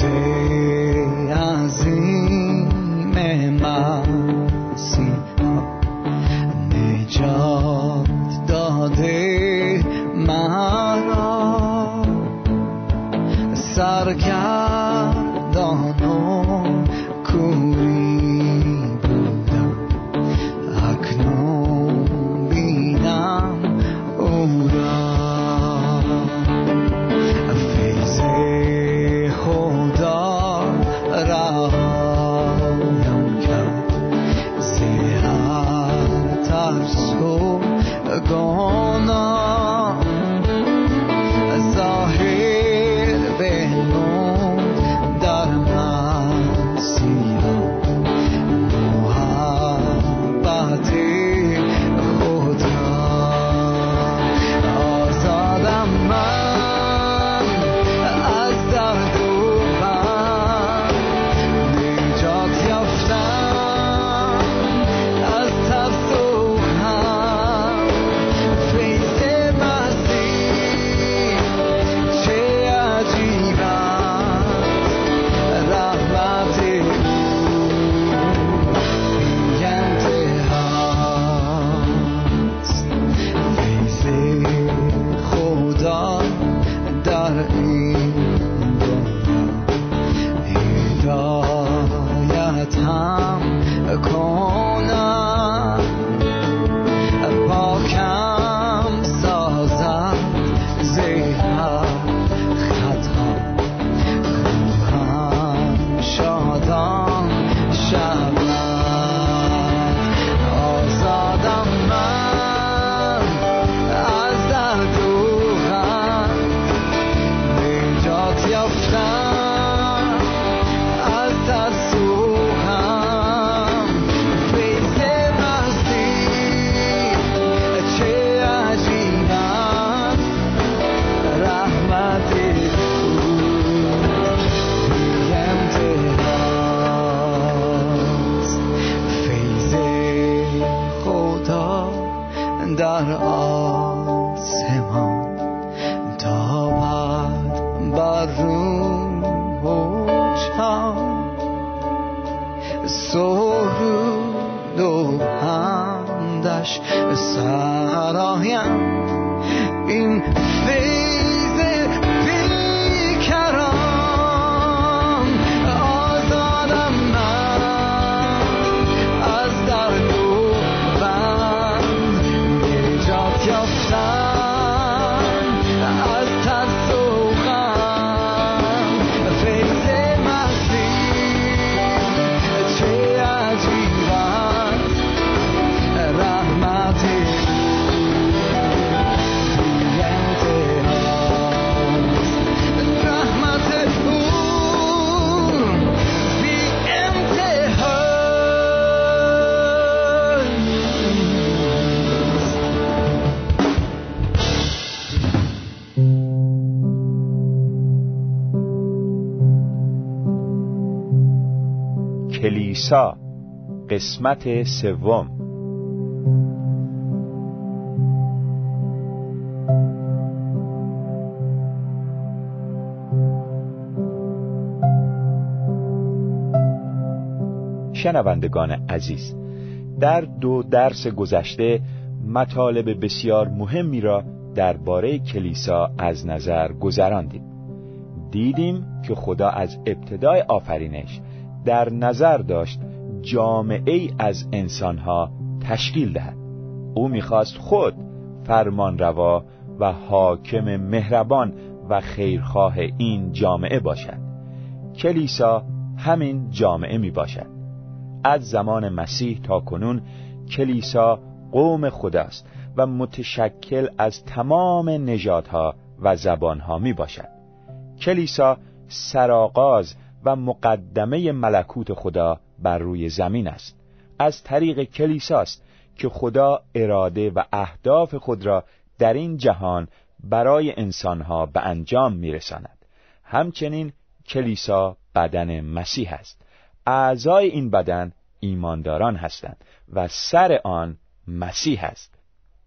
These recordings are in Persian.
say کلیسا قسمت سوم. شنوندگان عزیز در دو درس گذشته مطالب بسیار مهمی را درباره کلیسا از نظر گذراندیم. دیدیم که خدا از ابتدای آفرینش در نظر داشت جامعه ای از انسانها تشکیل دهد. او می‌خواست خود فرمان روا و حاکم مهربان و خیرخواه این جامعه باشد. کلیسا همین جامعه می باشد از زمان مسیح تا کنون کلیسا قوم خداست و متشکل از تمام نژادها و زبانها می باشد کلیسا سراغاز و مقدمه ملکوت خدا بر روی زمین است. از طریق کلیساست که خدا اراده و اهداف خود را در این جهان برای انسانها به انجام میرساند. همچنین کلیسا بدن مسیح است. اعضای این بدن ایمانداران هستند و سر آن مسیح است.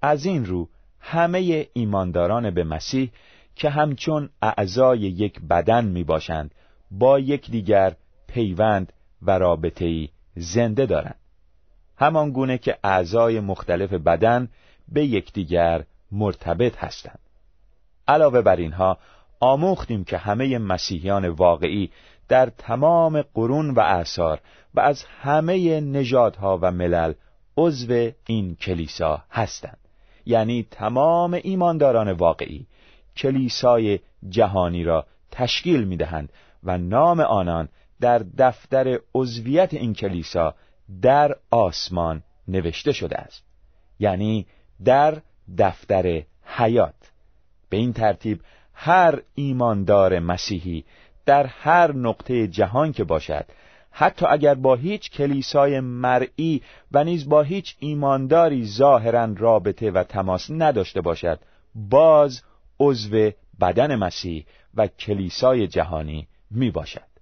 از این رو همه ایمانداران به مسیح که همچون اعضای یک بدن می باشند با یکدیگر پیوند و رابطه‌ای زنده دارند. همان گونه که اعضای مختلف بدن به یکدیگر مرتبط هستند. علاوه بر اینها آموختیم که همه مسیحیان واقعی در تمام قرون و اعثار و از همه نژادها و ملل عضو این کلیسا هستند. یعنی تمام ایمانداران واقعی کلیسای جهانی را تشکیل می‌دهند و نام آنان در دفتر عضویت این کلیسا در آسمان نوشته شده است. یعنی در دفتر حیات. به این ترتیب هر ایماندار مسیحی در هر نقطه جهان که باشد حتی اگر با هیچ کلیسای مرئی و نیز با هیچ ایمانداری ظاهرا رابطه و تماس نداشته باشد باز عضو بدن مسیح و کلیسای جهانی می باشد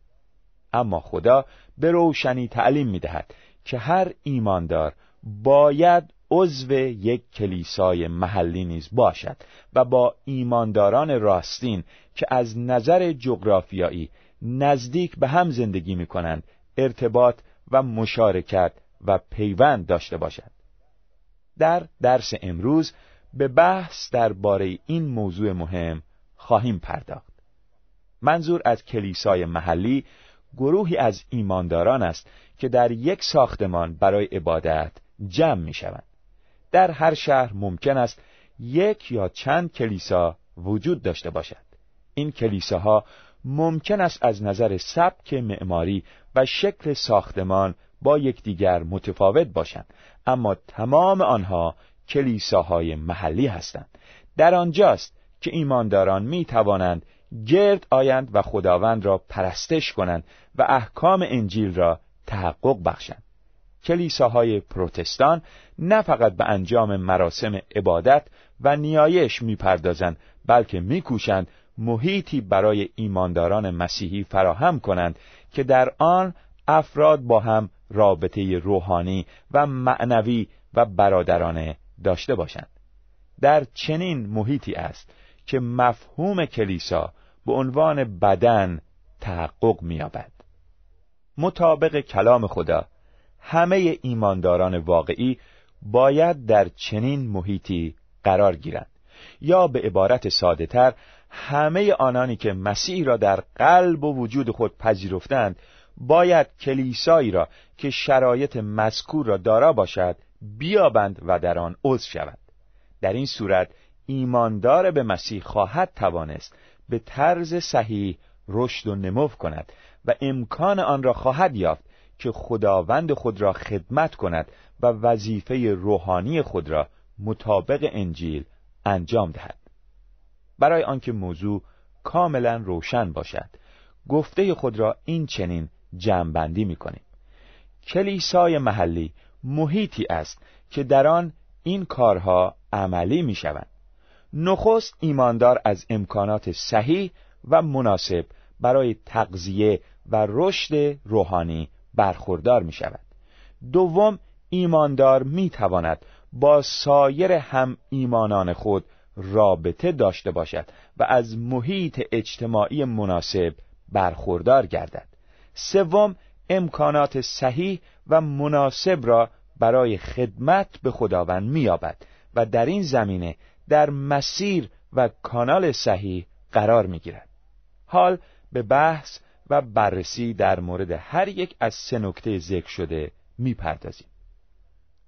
اما خدا به روشنی تعلیم می دهد که هر ایماندار باید عضو یک کلیسای محلی نیز باشد و با ایمانداران راستین که از نظر جغرافیایی نزدیک به هم زندگی می کنند ارتباط و مشارکت و پیوند داشته باشد. در درس امروز به بحث درباره این موضوع مهم خواهیم پرداخت. منظور از کلیسای محلی گروهی از ایمانداران است که در یک ساختمان برای عبادت جمع می شوند. در هر شهر ممکن است یک یا چند کلیسا وجود داشته باشد. این کلیساها ممکن است از نظر سبک معماری و شکل ساختمان با یکدیگر متفاوت باشند اما تمام آنها کلیساهای محلی هستند در آنجاست که ایمانداران می توانند گرد آیند و خداوند را پرستش کنند و احکام انجیل را تحقق بخشند. کلیساهای پروتستان نه فقط به انجام مراسم عبادت و نیایش می‌پردازند بلکه میکوشند محیطی برای ایمانداران مسیحی فراهم کنند که در آن افراد با هم رابطه روحانی و معنوی و برادرانه داشته باشند. در چنین محیطی است که مفهوم کلیسا به عنوان بدن تحقق می‌یابد. مطابق کلام خدا همه ایمانداران واقعی باید در چنین محیطی قرار گیرند یا به عبارت ساده تر همه آنانی که مسیح را در قلب و وجود خود پذیرفتند باید کلیسایی را که شرایط مذکور را دارا باشد بیابند و در آن عضو شوند در این صورت ایماندار به مسیح خواهد توانست به طرز صحیح رشد و نمو کند و امکان آن را خواهد یافت که خداوند خود را خدمت کند و وظیفه روحانی خود را مطابق انجیل انجام دهد برای آنکه موضوع کاملا روشن باشد گفته خود را این چنین جمعبندی می‌کنیم کلیسای محلی محیطی است که در آن این کارها عملی می شوند. نخست ایماندار از امکانات صحیح و مناسب برای تغذیه و رشد روحانی برخوردار می شود. دوم ایماندار می تواند با سایر هم ایمانان خود رابطه داشته باشد و از محیط اجتماعی مناسب برخوردار گردد. سوم امکانات صحیح و مناسب را برای خدمت به خداوند مییابد و در این زمینه در مسیر و کانال صحیح قرار می‌گیرد حال به بحث و بررسی در مورد هر یک از سه نکته ذکر شده می‌پردازیم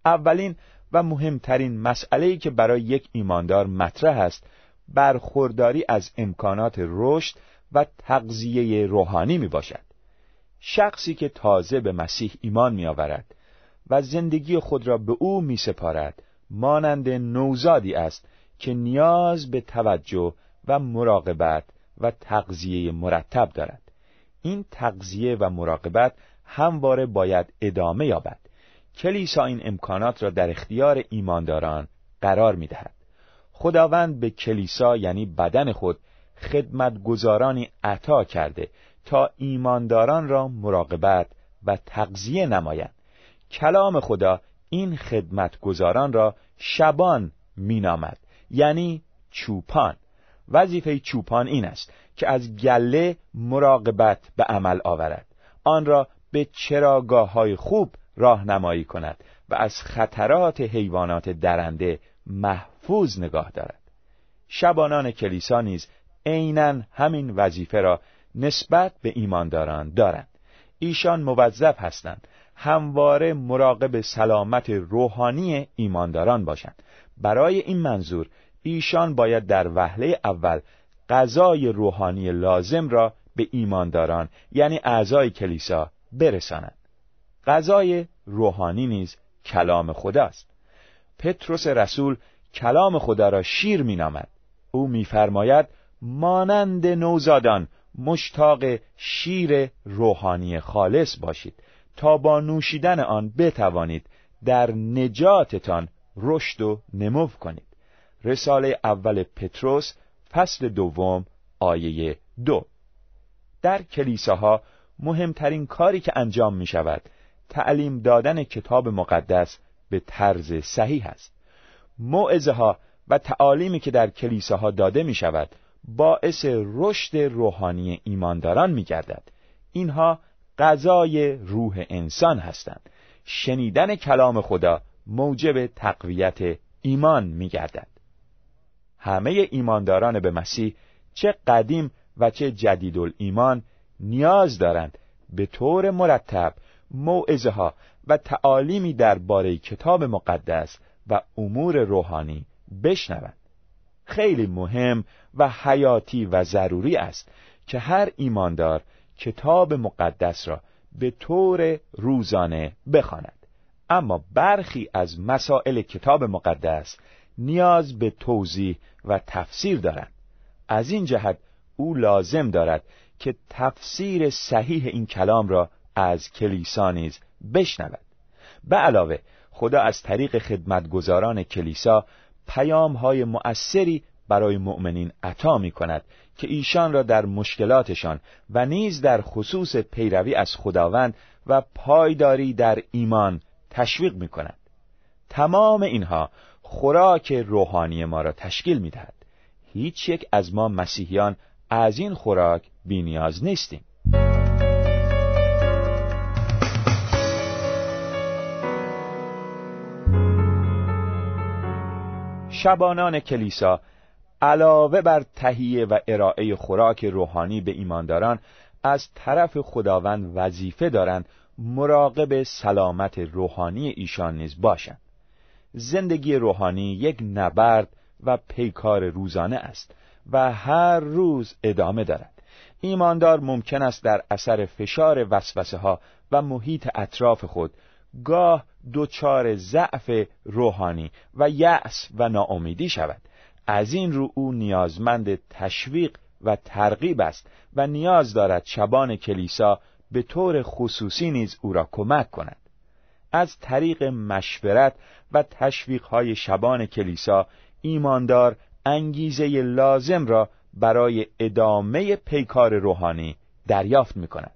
اولین و مهمترین مسئله که برای یک ایماندار مطرح است برخورداری از امکانات رشد و تغذیه روحانی می باشد. شخصی که تازه به مسیح ایمان می آورد و زندگی خود را به او می سپارد مانند نوزادی است که نیاز به توجه و مراقبت و تغذیه مرتب دارد. این تغذیه و مراقبت همواره باید ادامه یابد. کلیسا این امکانات را در اختیار ایمانداران قرار می دهد. خداوند به کلیسا یعنی بدن خود خدمتگزارانی عطا کرده تا ایمانداران را مراقبت و تغذیه نمایند. کلام خدا این خدمتگزاران را شبان مینامد. یعنی چوپان. وظیفه چوپان این است که از گله مراقبت به عمل آورد. آن را به چراگاه های خوب راهنمایی کند و از خطرات حیوانات درنده محفوظ نگاه دارد. شبانان کلیسا نیز عینا همین وظیفه را نسبت به ایمانداران دارند. ایشان موظف هستند همواره مراقب سلامت روحانی ایمانداران باشند. برای این منظور ایشان باید در وهله اول غذای روحانی لازم را به ایمانداران یعنی اعضای کلیسا برسانند. غذای روحانی نیز کلام خداست. پتروس رسول کلام خدا را شیر مینامد. او میفرماید مانند نوزادان مشتاق شیر روحانی خالص باشید. تا با نوشیدن آن بتوانید در نجاتتان رشد و نمو کنید. رساله اول پتروس فصل دوم آیه دو. در کلیساها مهمترین کاری که انجام می شود تعلیم دادن کتاب مقدس به طرز صحیح است. موعظه ها و تعالیمی که در کلیساها داده می شود باعث رشد روحانی ایمانداران می گردد اینها غذای روح انسان هستند. شنیدن کلام خدا موجب تقویت ایمان می گردد همه ایمانداران به مسیح چه قدیم و چه جدید ایمان نیاز دارند به طور مرتب موعظه ها و تعالیمی درباره کتاب مقدس و امور روحانی بشنوند. خیلی مهم و حیاتی و ضروری است که هر ایماندار کتاب مقدس را به طور روزانه بخواند. اما برخی از مسائل کتاب مقدس نیاز به توضیح و تفسیر دارند از این جهت او لازم دارد که تفسیر صحیح این کلام را از کلیسا نیز بشنود به علاوه خدا از طریق خدمتگزاران کلیسا پیام های مؤثری برای مؤمنین عطا می کند که ایشان را در مشکلاتشان و نیز در خصوص پیروی از خداوند و پایداری در ایمان تشویق می کند. تمام اینها خوراک روحانی ما را تشکیل می دهد. هیچ یک از ما مسیحیان از این خوراک بینیاز نیستیم. شبانان کلیسا علاوه بر تهیه و ارائه خوراک روحانی به ایمانداران از طرف خداوند وظیفه دارند مراقب سلامت روحانی ایشان نیز باشند زندگی روحانی یک نبرد و پیکار روزانه است و هر روز ادامه دارد. ایماندار ممکن است در اثر فشار وسوسه ها و محیط اطراف خود گاه دچار ضعف روحانی و یأس و ناامیدی شود. از این رو او نیازمند تشویق و ترغیب است و نیاز دارد شبان کلیسا به طور خصوصی نیز او را کمک کند. از طریق مشورت و تشویق های شبان کلیسا ایماندار انگیزه لازم را برای ادامه پیکار روحانی دریافت می کند.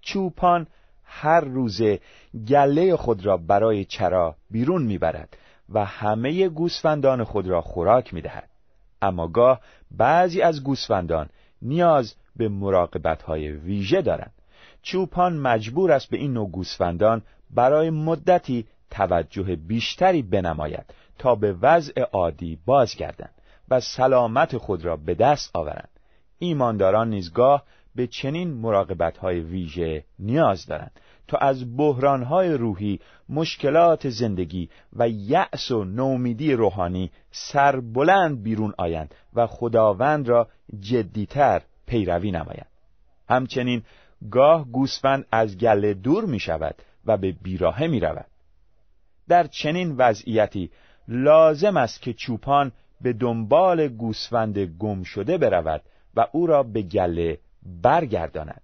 چوپان هر روزه گله خود را برای چرا بیرون می‌برد و همه گوسفندان خود را خوراک می‌دهد اما گاه بعضی از گوسفندان نیاز به مراقبت های ویژه دارند چوپان مجبور است به این نوع گوسفندان برای مدتی توجه بیشتری بنماید تا به وضع عادی بازگردند و سلامت خود را به دست آورند. ایمانداران نیزگاه به چنین مراقبت های ویژه نیاز دارند تا از بحران های روحی مشکلات زندگی و یأس و نومیدی روحانی سربلند بیرون آیند و خداوند را جدیتر پیروی نمایند همچنین گاه گوسفند از گله دور می شود و به بیراهه می رود در چنین وضعیتی لازم است که چوپان به دنبال گوسفند گم شده برود و او را به گله برگرداند.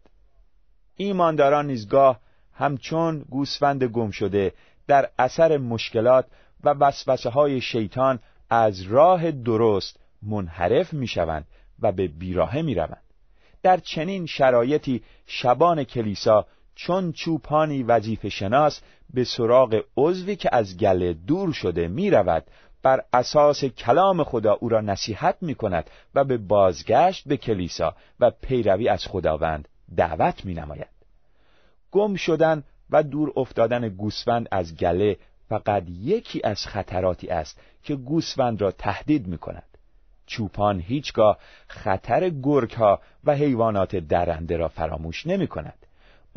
ایمانداران نیزگاه همچون گوسفند گم شده در اثر مشکلات و وسوسه های شیطان از راه درست منحرف می‌شوند و به بیراهه می‌روند. در چنین شرایطی شبان کلیسا چون چوپانی وظیفه شناس به سراغ عضوی که از گله دور شده می رود بر اساس کلام خدا او را نصیحت می کند و به بازگشت به کلیسا و پیروی از خداوند دعوت می نماید. گم شدن و دور افتادن گوسفند از گله فقط یکی از خطراتی است که گوسفند را تهدید می کند. چوپان هیچگاه خطر گرگ ها و حیوانات درنده را فراموش نمی کند.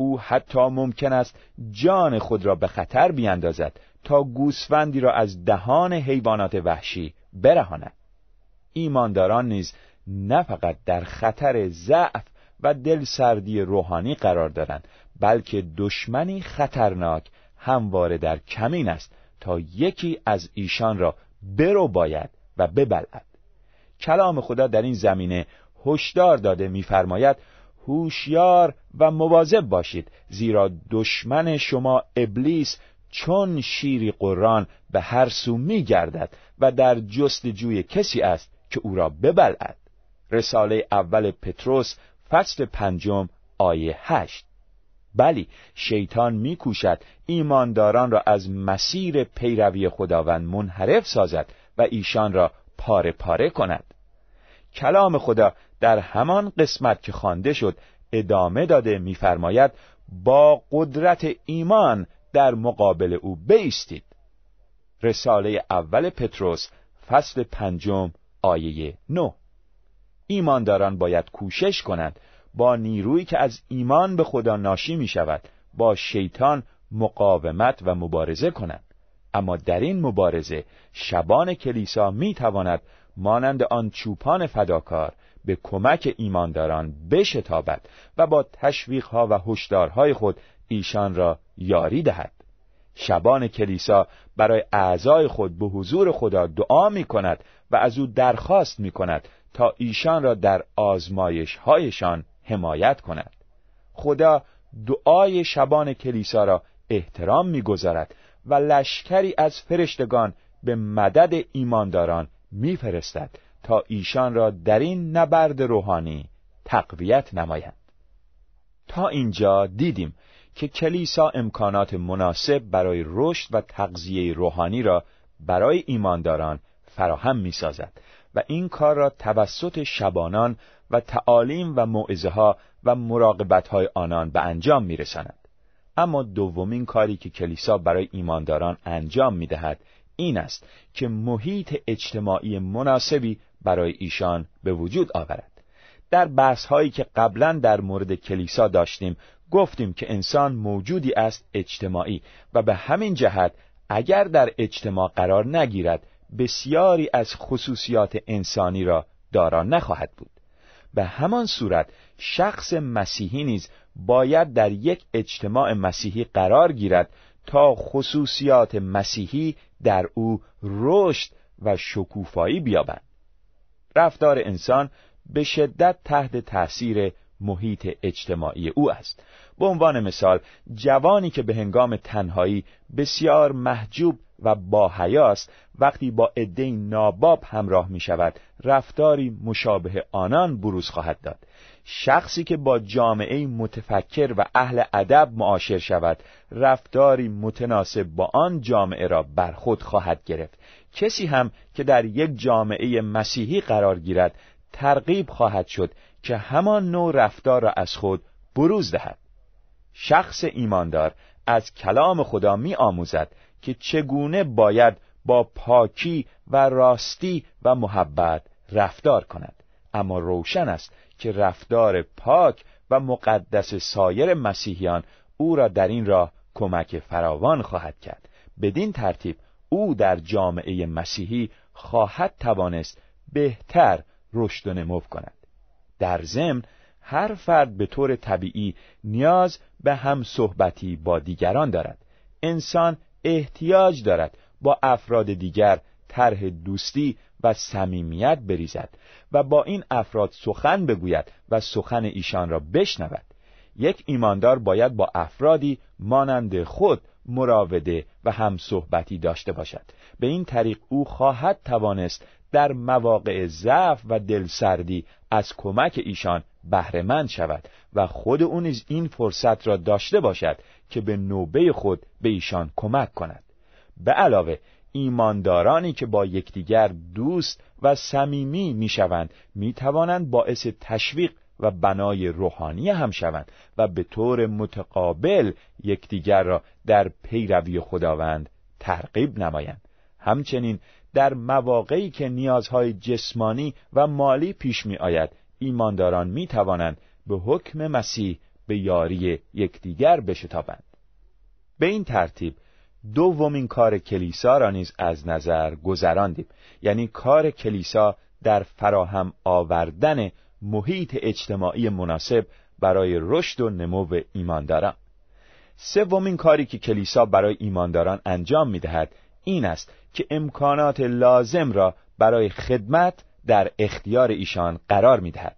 او حتی ممکن است جان خود را به خطر بیاندازد تا گوسفندی را از دهان حیوانات وحشی برهاند. ایمانداران نیز نه فقط در خطر ضعف و دلسردی روحانی قرار دارند بلکه دشمنی خطرناک همواره در کمین است تا یکی از ایشان را برو باید و ببلعد کلام خدا در این زمینه هشدار داده می‌فرماید هوشیار و مواظب باشید زیرا دشمن شما ابلیس چون شیری قران به هر سو می گردد و در جستجوی کسی است که او را ببلعد. رساله اول پتروس فصل پنجم آیه هشت. بلی شیطان میکوشد ایمانداران را از مسیر پیروی خداوند منحرف سازد و ایشان را پاره پاره کند. کلام خدا در همان قسمت که خوانده شد ادامه داده میفرماید با قدرت ایمان در مقابل او بیستید. رساله اول پتروس فصل پنجم آیه نو ایمانداران باید کوشش کنند با نیرویی که از ایمان به خدا ناشی می شود با شیطان مقاومت و مبارزه کنند. اما در این مبارزه شبان کلیسا می تواند مانند آن چوپان فداکار به کمک ایمانداران بشتابد و با تشویقها و هشدارهای خود ایشان را یاری دهد. شبان کلیسا برای اعضای خود به حضور خدا دعا می کند و از او درخواست می کند تا ایشان را در آزمایش هایشان حمایت کند. خدا دعای شبان کلیسا را احترام می‌گذارد و لشکری از فرشتگان به مدد ایمانداران میفرستد تا ایشان را در این نبرد روحانی تقویت نمایند. تا اینجا دیدیم که کلیسا امکانات مناسب برای رشد و تغذیه روحانی را برای ایمانداران فراهم می‌سازد و این کار را توسط شبانان و تعالیم و موعظه ها و مراقبت های آنان به انجام میرساند. اما دومین کاری که کلیسا برای ایمانداران انجام می‌دهد این است که محیط اجتماعی مناسبی برای ایشان به وجود آورد. در بحث هایی که قبلا در مورد کلیسا داشتیم گفتیم که انسان موجودی است اجتماعی و به همین جهت اگر در اجتماع قرار نگیرد بسیاری از خصوصیات انسانی را دارا نخواهد بود. به همان صورت شخص مسیحی نیز باید در یک اجتماع مسیحی قرار گیرد تا خصوصیات مسیحی در او رشد و شکوفایی بیابند رفتار انسان به شدت تحت تاثیر محیط اجتماعی او است. به عنوان مثال جوانی که به هنگام تنهایی بسیار محجوب و با حیاست وقتی با عده ناباب همراه می شود رفتاری مشابه آنان بروز خواهد داد. شخصی که با جامعه متفکر و اهل ادب معاشر شود رفتاری متناسب با آن جامعه را بر خود خواهد گرفت. کسی هم که در یک جامعه مسیحی قرار گیرد ترغیب خواهد شد که همان نوع رفتار را از خود بروز دهد. شخص ایماندار از کلام خدا می آموزد که چگونه باید با پاکی و راستی و محبت رفتار کند. اما روشن است که رفتار پاک و مقدس سایر مسیحیان او را در این راه کمک فراوان خواهد کرد. بدین ترتیب او در جامعه مسیحی خواهد توانست بهتر رشد و نمو کند. در ضمن هر فرد به طور طبیعی نیاز به هم صحبتی با دیگران دارد. انسان احتیاج دارد با افراد دیگر طرح دوستی و صمیمیت بریزد و با این افراد سخن بگوید و سخن ایشان را بشنود. یک ایماندار باید با افرادی مانند خود مراوده و هم صحبتی داشته باشد. به این طریق او خواهد توانست در مواقع ضعف و دلسردی از کمک ایشان بهرهمند شود و خود او نیز این فرصت را داشته باشد که به نوبه خود به ایشان کمک کند. به علاوه ایماندارانی که با یکدیگر دوست و صمیمی می‌شوند می‌توانند باعث تشویق و بنای روحانی هم شوند و به طور متقابل یکدیگر را در پیروی خداوند ترغیب نمایند. همچنین در مواقعی که نیازهای جسمانی و مالی پیش می آید ایمانداران می توانند به حکم مسیح به یاری یکدیگر بشتابند. به این ترتیب دومین کار کلیسا را نیز از نظر گذراندیم. یعنی کار کلیسا در فراهم آوردن محیط اجتماعی مناسب برای رشد و نمو ایمانداران. سومین کاری که کلیسا برای ایمانداران انجام می‌دهد این است که امکانات لازم را برای خدمت در اختیار ایشان قرار می‌دهد.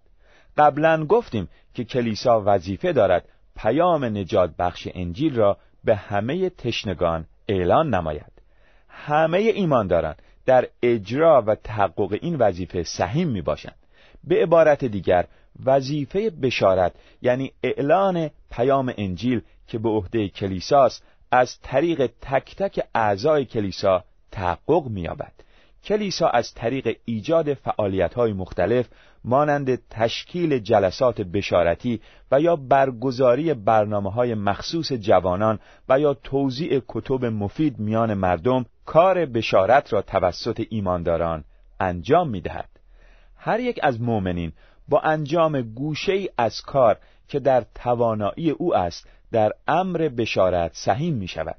قبلا گفتیم که کلیسا وظیفه دارد پیام نجات بخش انجیل را به همه تشنگان اعلان نماید. همه ایمانداران در اجرا و تحقق این وظیفه سهیم می باشند. به عبارت دیگر وظیفه بشارت یعنی اعلان پیام انجیل که به عهده کلیساست از طریق تک تک اعضای کلیسا تحقق می‌یابد. کلیسا از طریق ایجاد فعالیت‌های مختلف مانند تشکیل جلسات بشارتی و یا برگزاری برنامه های مخصوص جوانان و یا توزیع کتب مفید میان مردم کار بشارت را توسط ایمانداران انجام می دهد. هر یک از مؤمنین با انجام گوشه ای از کار که در توانایی او است در امر بشارت سهیم می شود.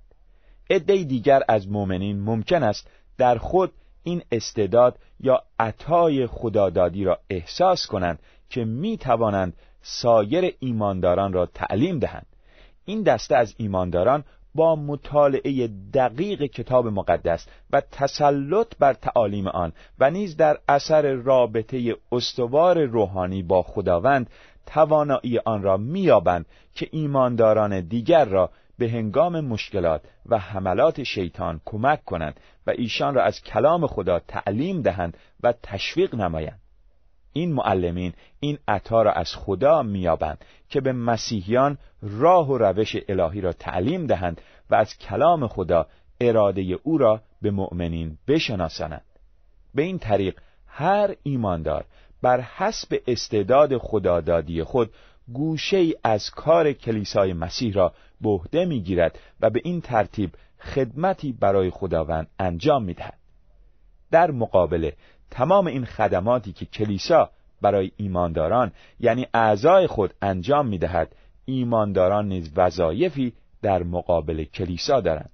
دیگر از مؤمنین ممکن است در خود این استعداد یا عطای خدادادی را احساس کنند که می توانند سایر ایمانداران را تعلیم دهند. این دسته از ایمانداران با مطالعه دقیق کتاب مقدس و تسلط بر تعالیم آن و نیز در اثر رابطه استوار روحانی با خداوند توانایی آن را میابند که ایمانداران دیگر را به هنگام مشکلات و حملات شیطان کمک کنند و ایشان را از کلام خدا تعلیم دهند و تشویق نمایند. این معلمین این عطا را از خدا میابند که به مسیحیان راه و روش الهی را تعلیم دهند و از کلام خدا اراده او را به مؤمنین بشناسانند. به این طریق هر ایماندار بر حسب استعداد خدادادی خود گوشه ای از کار کلیسای مسیح را به عهده می‌گیرد و به این ترتیب خدمتی برای خداوند انجام می‌دهد. در مقابله تمام این خدماتی که کلیسا برای ایمانداران یعنی اعضای خود انجام می‌دهد ایمانداران نیز وظایفی در مقابل کلیسا دارند.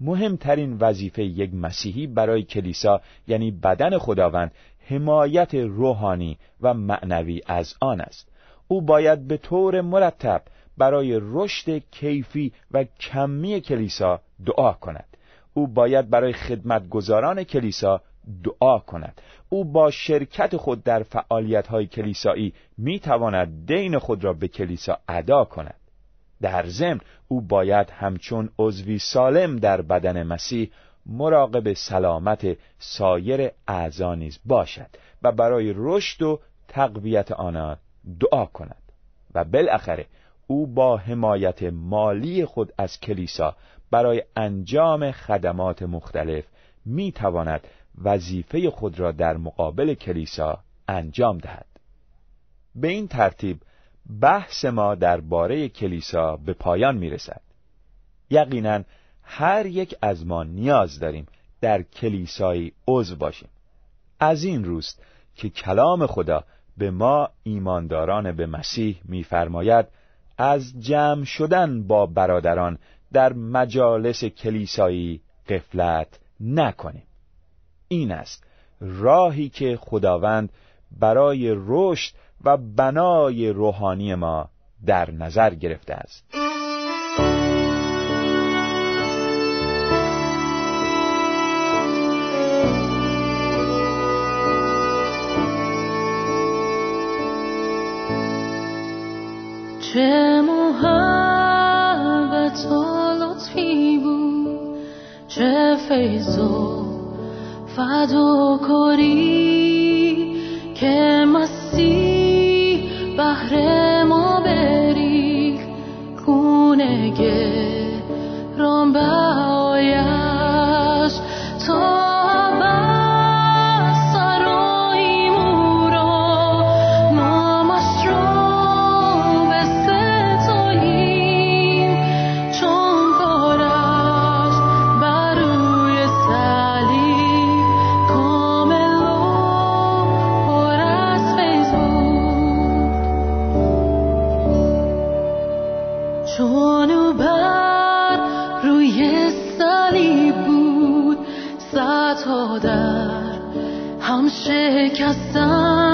مهمترین وظیفه یک مسیحی برای کلیسا یعنی بدن خداوند حمایت روحانی و معنوی از آن است. او باید به طور مرتب برای رشد کیفی و کمی کلیسا دعا کند. او باید برای خدمتگزاران کلیسا دعا کند. او با شرکت خود در فعالیت های کلیسایی می تواند دین خود را به کلیسا ادا کند. در ضمن او باید همچون عضوی سالم در بدن مسیح مراقب سلامت سایر اعضا نیز باشد و برای رشد و تقویت آنان دعا کند. و بالاخره او با حمایت مالی خود از کلیسا برای انجام خدمات مختلف می تواند وظیفه خود را در مقابل کلیسا انجام دهد. به این ترتیب بحث ما درباره کلیسا به پایان می رسد یقینا هر یک از ما نیاز داریم در کلیسایی عضو باشیم. از این روست که کلام خدا به ما ایمانداران به مسیح میفرماید از جمع شدن با برادران در مجالس کلیسایی قفلت نکنیم. این است راهی که خداوند برای رشد و بنای روحانی ما در نظر گرفته است. چه محبت و لطفی بود. چه فیض و فداکاری که مسیح بهر چون بر روی سلی بود صدها در هم شکستن.